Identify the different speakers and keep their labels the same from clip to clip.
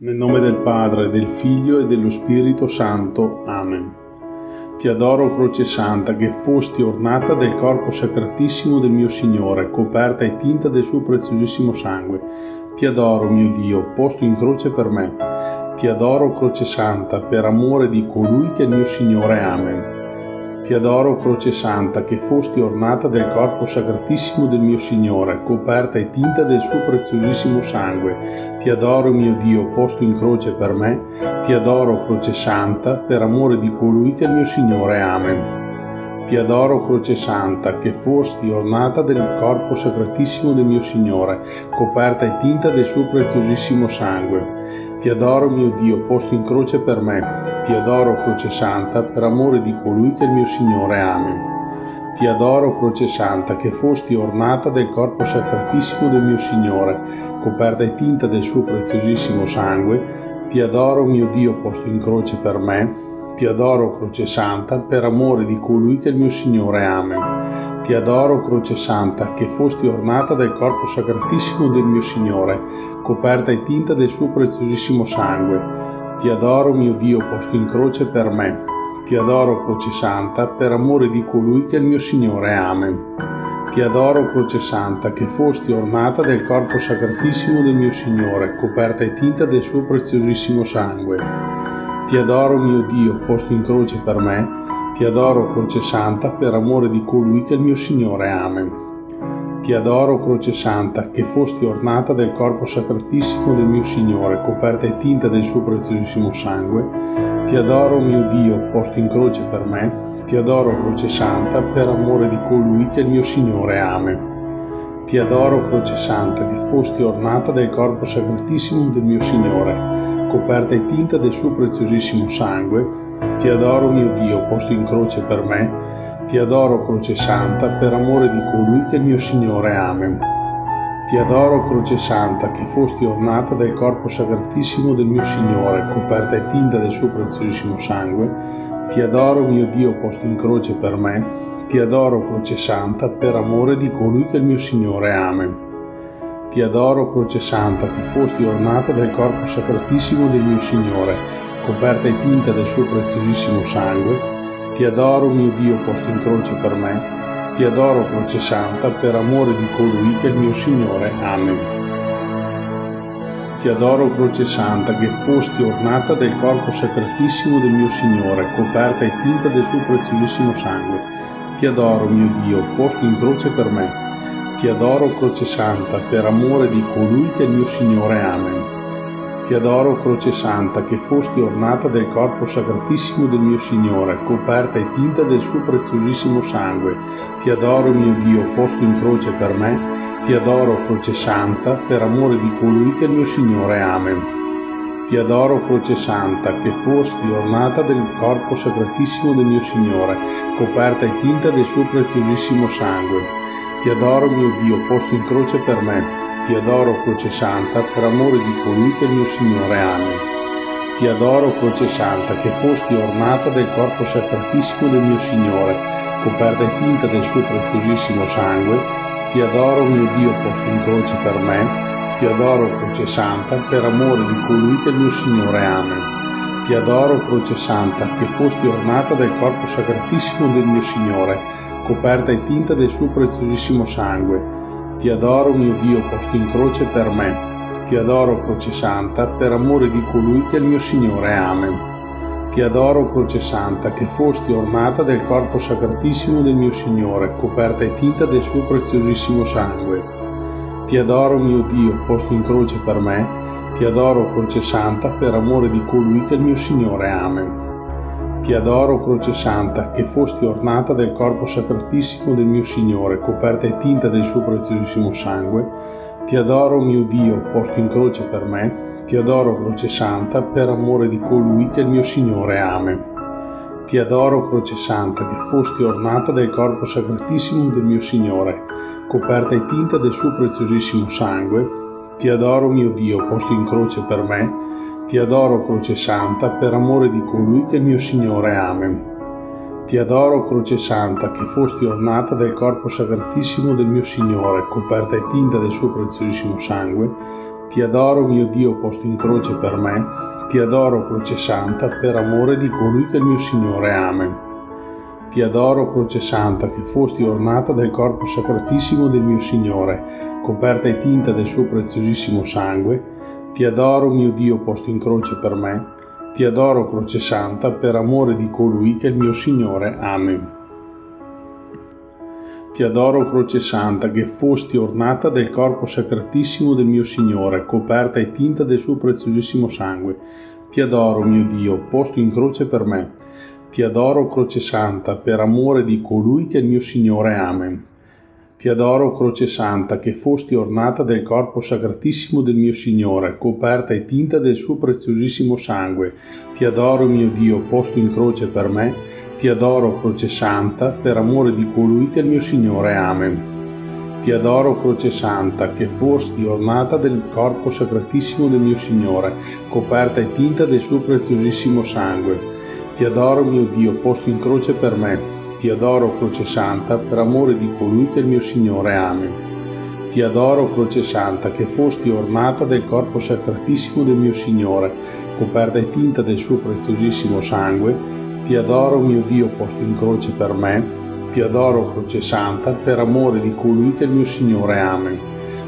Speaker 1: Nel nome del Padre, del Figlio e dello Spirito Santo. Amen. Ti adoro, Croce Santa, che fosti ornata del corpo sacratissimo del mio Signore, coperta e tinta del suo preziosissimo sangue. Ti adoro, mio Dio, posto in croce per me. Ti adoro, Croce Santa, per amore di colui che è il mio Signore. Amen. Ti adoro, Croce Santa, che fosti ornata del corpo sacratissimo del mio Signore, coperta e tinta del suo preziosissimo sangue. Ti adoro, mio Dio, posto in croce per me. Ti adoro, Croce Santa, per amore di colui che il mio Signore. Amen. Ti adoro, Croce Santa, che fosti ornata del corpo sacratissimo del mio Signore, coperta e tinta del suo preziosissimo sangue. Ti adoro, mio Dio, posto in croce per me. Ti adoro, Croce Santa, per amore di colui che il mio Signore. Amen. Ti adoro, Croce Santa, che fosti ornata del corpo sacratissimo del mio Signore, coperta e tinta del suo preziosissimo sangue. Ti adoro, mio Dio, posto in croce per me ti adoro, Croce Santa, per amore di colui che il mio Signore. Amen. Ti adoro, Croce Santa, che fosti ornata del corpo sacratissimo del mio Signore, coperta e tinta del suo preziosissimo sangue. Ti adoro, mio Dio, posto in croce per me. Ti adoro, Croce Santa, per amore di colui che il mio Signore. Amen. Ti adoro, Croce Santa, che fosti ornata del corpo sacratissimo del mio Signore, coperta e tinta del suo preziosissimo sangue. Ti adoro mio Dio, posto in croce per me, adoro croce santa per amore di colui che il mio Signore. Amen. Ti adoro croce santa, che fosti ornata del corpo sacratissimo del mio Signore, coperta e tinta del suo preziosissimo sangue. Ti adoro mio Dio, posto in croce per me, ti adoro croce santa per amore di colui che il mio Signore. Amen. Ti adoro, Croce Santa, che fosti ornata del corpo sacratissimo del mio Signore, coperta e tinta del suo preziosissimo sangue. Ti adoro, mio Dio, posto in croce per me. Ti adoro, Croce Santa, per amore di colui che il mio Signore. Amen. Ti adoro, Croce Santa, che fosti ornata del corpo sacratissimo del mio Signore, coperta e tinta del suo preziosissimo sangue. Ti adoro, mio Dio, posto in croce per me ti adoro, Croce Santa, per amore di colui che il mio Signore. Amen. Ti adoro, Croce Santa, che fosti ornata del corpo sacratissimo del mio Signore, coperta e tinta del suo preziosissimo sangue. Ti adoro, mio Dio, posto in croce per me. Ti adoro, Croce Santa, per amore di colui che è il mio Signore. Amen. Ti adoro, Croce Santa, che fosti ornata del corpo sacratissimo del mio Signore, coperta e tinta del suo preziosissimo sangue ti adoro, mio Dio, posto in croce per me. Ti adoro, Croce Santa, per amore di colui che è il mio Signore. Amen. Adoro, Croce Santa, che fosti ornata del corpo sacratissimo del mio Signore, coperta e tinta del suo preziosissimo sangue. Ti adoro, mio Dio, posto in croce per me. Ti adoro, Croce Santa, per amore di colui che è mio Signore. Amen. Ti adoro, Croce Santa, che fosti ornata del corpo sacratissimo del mio Signore, coperta e tinta del suo preziosissimo sangue. Ti adoro, mio Dio, posto in croce per me. Adoro, Croce Santa, per amore di colui che il mio Signore. Amen. Ti adoro, Croce Santa, che fosti ornata del corpo sacratissimo del mio Signore, coperta e tinta del suo preziosissimo sangue. Ti adoro, mio Dio, posto in croce per me ti adoro, Croce Santa, per amore di colui che il mio Signore. Amen. Ti adoro, Croce Santa, che fosti ornata del corpo sacratissimo del mio Signore, coperta e tinta del suo preziosissimo sangue. Ti adoro, mio Dio, posto in croce per me. Ti adoro, Croce Santa, per amore di colui che è il mio Signore. Amen. Ti adoro, Croce Santa, che fosti ornata del corpo sacratissimo del mio Signore, coperta e tinta del suo preziosissimo sangue. Ti adoro mio Dio, posto in croce per me, ti adoro croce santa per amore di colui che è il mio Signore. Amen. Ti adoro croce santa, che fosti ornata del corpo sacratissimo del mio Signore, coperta e tinta del suo preziosissimo sangue. Ti adoro mio Dio, posto in croce per me, ti adoro croce santa per amore di colui che il mio Signore. Amen. Ti adoro, Croce Santa, che fosti ornata del corpo sacratissimo del mio Signore, coperta e tinta del suo preziosissimo sangue. Ti adoro, mio Dio, posto in croce per me. Ti adoro, Croce Santa, per amore di colui che mio Signore. Amen. Ti adoro, Croce Santa, che fosti ornata del corpo sacratissimo del mio Signore, coperta e tinta del suo preziosissimo sangue. Ti adoro mio Dio posto in croce per me, ti adoro croce santa per amore di colui che il mio Signore. Amen. Ti adoro croce santa che fosti ornata del corpo sacratissimo del mio Signore, coperta e tinta del suo preziosissimo sangue. Ti adoro mio Dio posto in croce per me, ti adoro croce santa per amore di colui che il mio Signore. Amen. Ti adoro croce santa che fosti ornata del corpo sacratissimo del mio Signore, coperta e tinta del suo preziosissimo sangue. Ti adoro, mio Dio, posto in croce per me. Ti adoro, croce santa, per amore di colui che il mio Signore. Amen. Ti adoro, croce santa, che fosti ornata del corpo sacratissimo del mio Signore, coperta e tinta del suo preziosissimo sangue. Ti adoro, mio Dio, posto in croce per me ti adoro, Croce Santa, per amore di colui che il mio Signore. Amen. Ti adoro, Croce Santa, che fosti ornata del corpo sacratissimo del mio Signore, coperta e tinta del suo preziosissimo sangue. Ti adoro, mio Dio, posto in croce per me. Ti adoro, Croce Santa, per amore di colui che il mio Signore. Amen. Ti adoro, Croce Santa, che fosti ornata del corpo sacratissimo del mio Signore, coperta e tinta del suo preziosissimo sangue ti adoro mio Dio posto in croce per me, ti adoro croce santa per amore di colui che il mio Signore. Amen.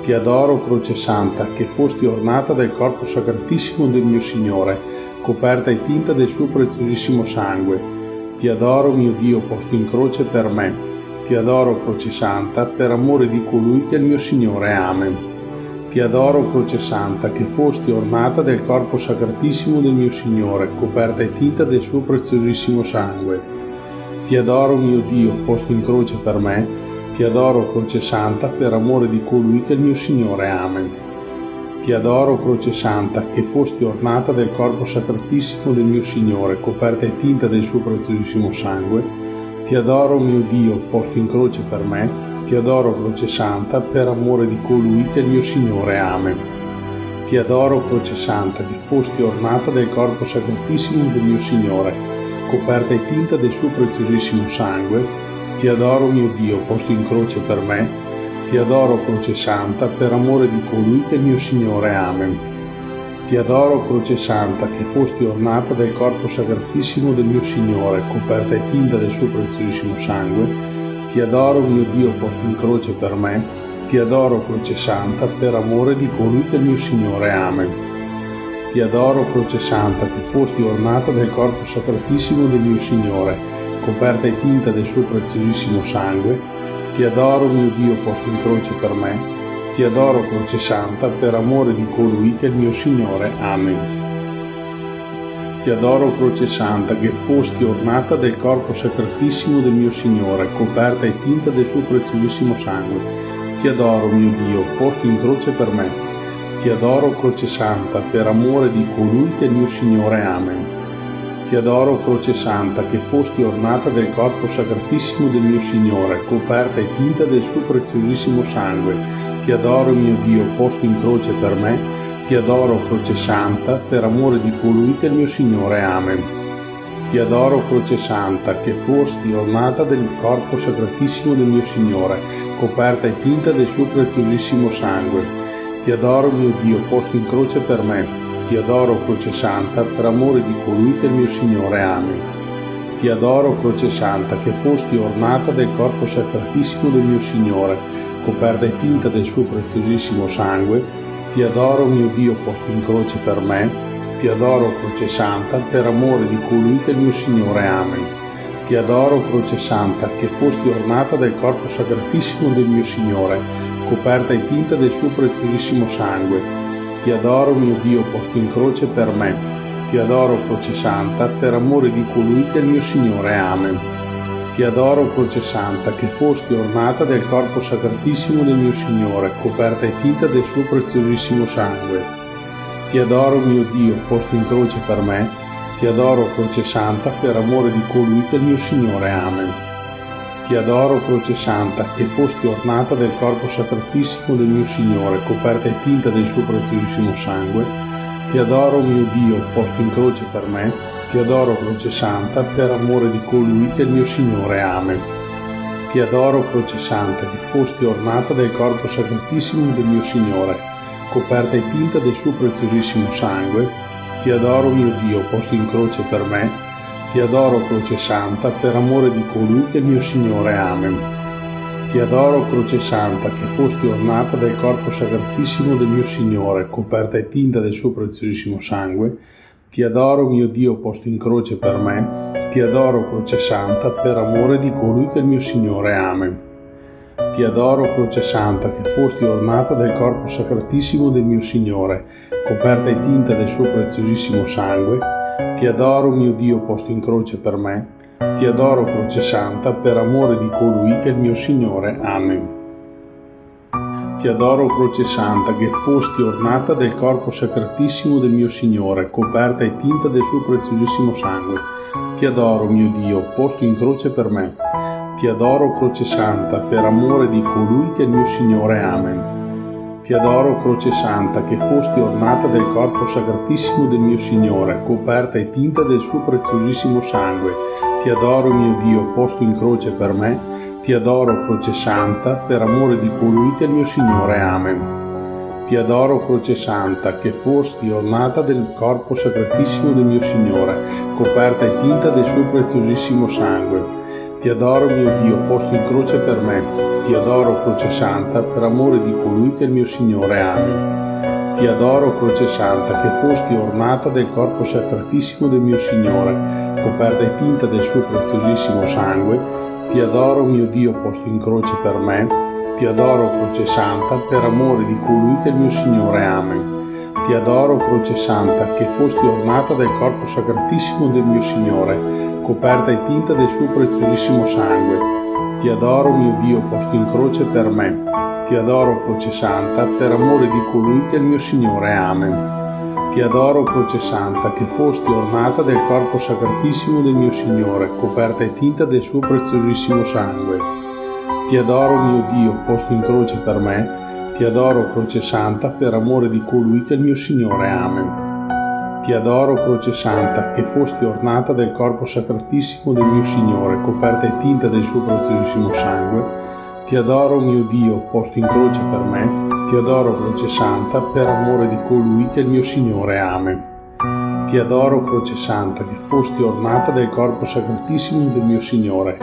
Speaker 1: Ti adoro croce santa che fosti ornata del corpo sacratissimo del mio Signore, coperta e tinta del suo preziosissimo sangue. Ti adoro mio Dio posto in croce per me, ti adoro croce santa per amore di colui che il mio Signore. Amen. Ti adoro, Croce Santa, che fosti ornata del corpo sacratissimo del mio Signore, coperta e tinta del suo preziosissimo sangue. Ti adoro, mio Dio, posto in croce per me, ti adoro, Croce Santa, per amore di colui che il mio Signore. Amen. Ti adoro, Croce Santa, che fosti ornata del corpo sacratissimo del mio Signore, coperta e tinta del suo preziosissimo sangue. Ti adoro, mio Dio, posto in croce per me, ti adoro, Croce Santa, per amore di colui che il mio Signore. Amen. Ti adoro, Croce Santa, che fosti ornata del corpo sacratissimo del mio Signore, coperta e tinta del suo preziosissimo sangue. Ti adoro, mio Dio, posto in croce per me. Adoro, Croce Santa, per amore di colui che il mio Signore. Amen. Ti adoro, Croce Santa, che fosti ornata del corpo sacratissimo del mio Signore, coperta e tinta del suo preziosissimo sangue ti adoro mio Dio posto in croce per me, ti adoro croce santa per amore di colui che il mio Signore. Amen. Ti adoro croce santa che fosti ornata del corpo sacratissimo del mio Signore, coperta e tinta del suo preziosissimo sangue. Ti adoro mio Dio posto in croce per me, ti adoro croce santa per amore di colui che è il mio Signore. Amen. Ti adoro, Croce Santa, che fosti ornata del corpo sacratissimo del mio Signore, coperta e tinta del suo preziosissimo sangue. Ti adoro, mio Dio, posto in croce per me. Ti adoro, Croce Santa, per amore di colui che è il mio Signore. Amen. Ti adoro, Croce Santa, che fosti ornata del corpo sacratissimo del mio Signore, coperta e tinta del suo preziosissimo sangue. Ti adoro, mio Dio, posto in croce per me ti adoro, Croce Santa, per amore di colui che il mio Signore. Amen. Ti adoro, Croce Santa, che fosti ornata del corpo sacratissimo del mio Signore, coperta e tinta del suo preziosissimo sangue. Ti adoro, mio Dio, posto in croce per me. Ti adoro, Croce Santa, per amore di colui che il mio Signore. Amen. Ti adoro, Croce Santa, che fosti ornata del corpo sacratissimo del mio Signore, coperta e tinta del suo preziosissimo sangue ti adoro mio Dio posto in croce per me, ti adoro croce santa per amore di colui che il mio Signore. Amen. Ti adoro croce santa che fosti ornata del corpo sacratissimo del mio Signore, coperta e tinta del suo preziosissimo sangue. Ti adoro mio Dio posto in croce per me, ti adoro croce santa per amore di colui che è il mio Signore. Amen. Ti adoro, Croce Santa, che fosti ornata del corpo sacratissimo del mio Signore, coperta e tinta del suo preziosissimo sangue. Ti adoro, mio Dio, posto in croce per me, ti adoro, Croce Santa, per amore di colui che è il mio Signore. Amen. Ti adoro, Croce Santa, che fosti ornata del corpo sacratissimo del mio Signore, coperta e tinta del suo preziosissimo sangue. Ti adoro, mio Dio, posto in croce per me, ti adoro, Croce Santa, per amore di colui che il mio Signore. Amen. Ti adoro, Croce Santa, che fosti ornata del corpo sacratissimo del mio Signore, coperta e tinta del suo preziosissimo sangue. Ti adoro, mio Dio, posto in croce per me. Ti adoro, croce santa, per amore di colui che è mio Signore. Amen. Ti adoro, croce santa, che fosti ornata del corpo sacratissimo del mio Signore, coperta e tinta del suo preziosissimo sangue. Ti adoro, mio Dio, posto in croce per me. Ti adoro, croce santa, per amore di colui che è mio Signore. Amen. Ti adoro, croce santa, che fosti ornata del corpo sacratissimo del mio Signore, coperta e tinta del suo preziosissimo sangue. Ti adoro, mio Dio, posto in croce per me. Ti adoro, croce santa, per amore di colui che è il mio Signore. Amen. Ti adoro, croce santa, che fosti ornata del corpo sacratissimo del mio Signore, coperta e tinta del suo preziosissimo sangue. Ti adoro, mio Dio, posto in croce per me ti adoro, Croce Santa, per amore di colui che è il mio Signore. Amen. Ti adoro, Croce Santa, che fosti ornata del corpo sacratissimo del mio Signore, coperta e tinta del suo preziosissimo sangue. Ti adoro, mio Dio, posto in croce per me. Ti adoro, Croce Santa, per amore di colui che il mio Signore. Amen. Ti adoro, Croce Santa, che fosti ornata del corpo sacratissimo del mio Signore, coperta e tinta del suo preziosissimo sangue. Ti adoro mio Dio posto in croce per me, ti adoro croce santa per amore di colui che il mio Signore ami. Ti adoro croce santa che fosti ornata del corpo sacratissimo del mio Signore, coperta e tinta del suo preziosissimo sangue. Ti adoro mio Dio posto in croce per me, ti adoro croce santa per amore di colui che il mio Signore ami. Ti adoro, Croce Santa, che fosti ornata del corpo sacratissimo del mio Signore, coperta e tinta del suo preziosissimo sangue. Ti adoro, mio Dio, posto in croce per me. Ti adoro, Croce Santa, per amore di colui che è il mio Signore. Amen. Ti adoro, Croce Santa, che fosti ornata del corpo sacratissimo del mio Signore, coperta e tinta del suo preziosissimo sangue. Ti adoro, mio Dio, posto in croce per me ti adoro, Croce Santa, per amore di colui che è il mio Signore. Amen. Ti adoro, Croce Santa, che fosti ornata del corpo sacratissimo del mio Signore, coperta e tinta del suo preziosissimo sangue. Ti adoro, mio Dio, posto in croce per me. Ti adoro, Croce Santa, per amore di colui che il mio Signore. Amen. Ti adoro, Croce Santa, che fosti ornata del corpo sacratissimo del mio Signore,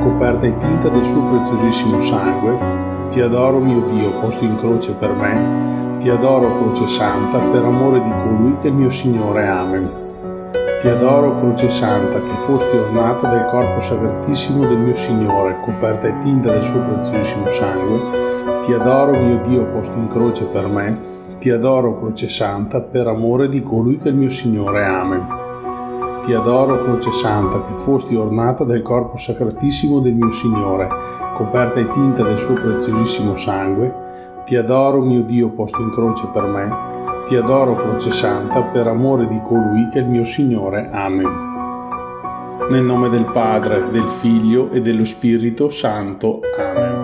Speaker 1: coperta e tinta del suo preziosissimo sangue ti adoro mio Dio posto in croce per me, ti adoro croce santa per amore di colui che è mio Signore. Amen. Ti adoro croce santa che fosti ornata del corpo sacratissimo del mio Signore, coperta e tinta del suo preziosissimo sangue. Ti adoro mio Dio posto in croce per me, ti adoro croce santa per amore di colui che il mio Signore. Amen. Ti adoro, Croce Santa, che fosti ornata del corpo sacratissimo del mio Signore, coperta e tinta del suo preziosissimo sangue. Ti adoro, mio Dio, posto in croce per me. Ti adoro, Croce Santa, per amore di colui che è il mio Signore. Amen. Nel nome del Padre, del Figlio e dello Spirito Santo. Amen.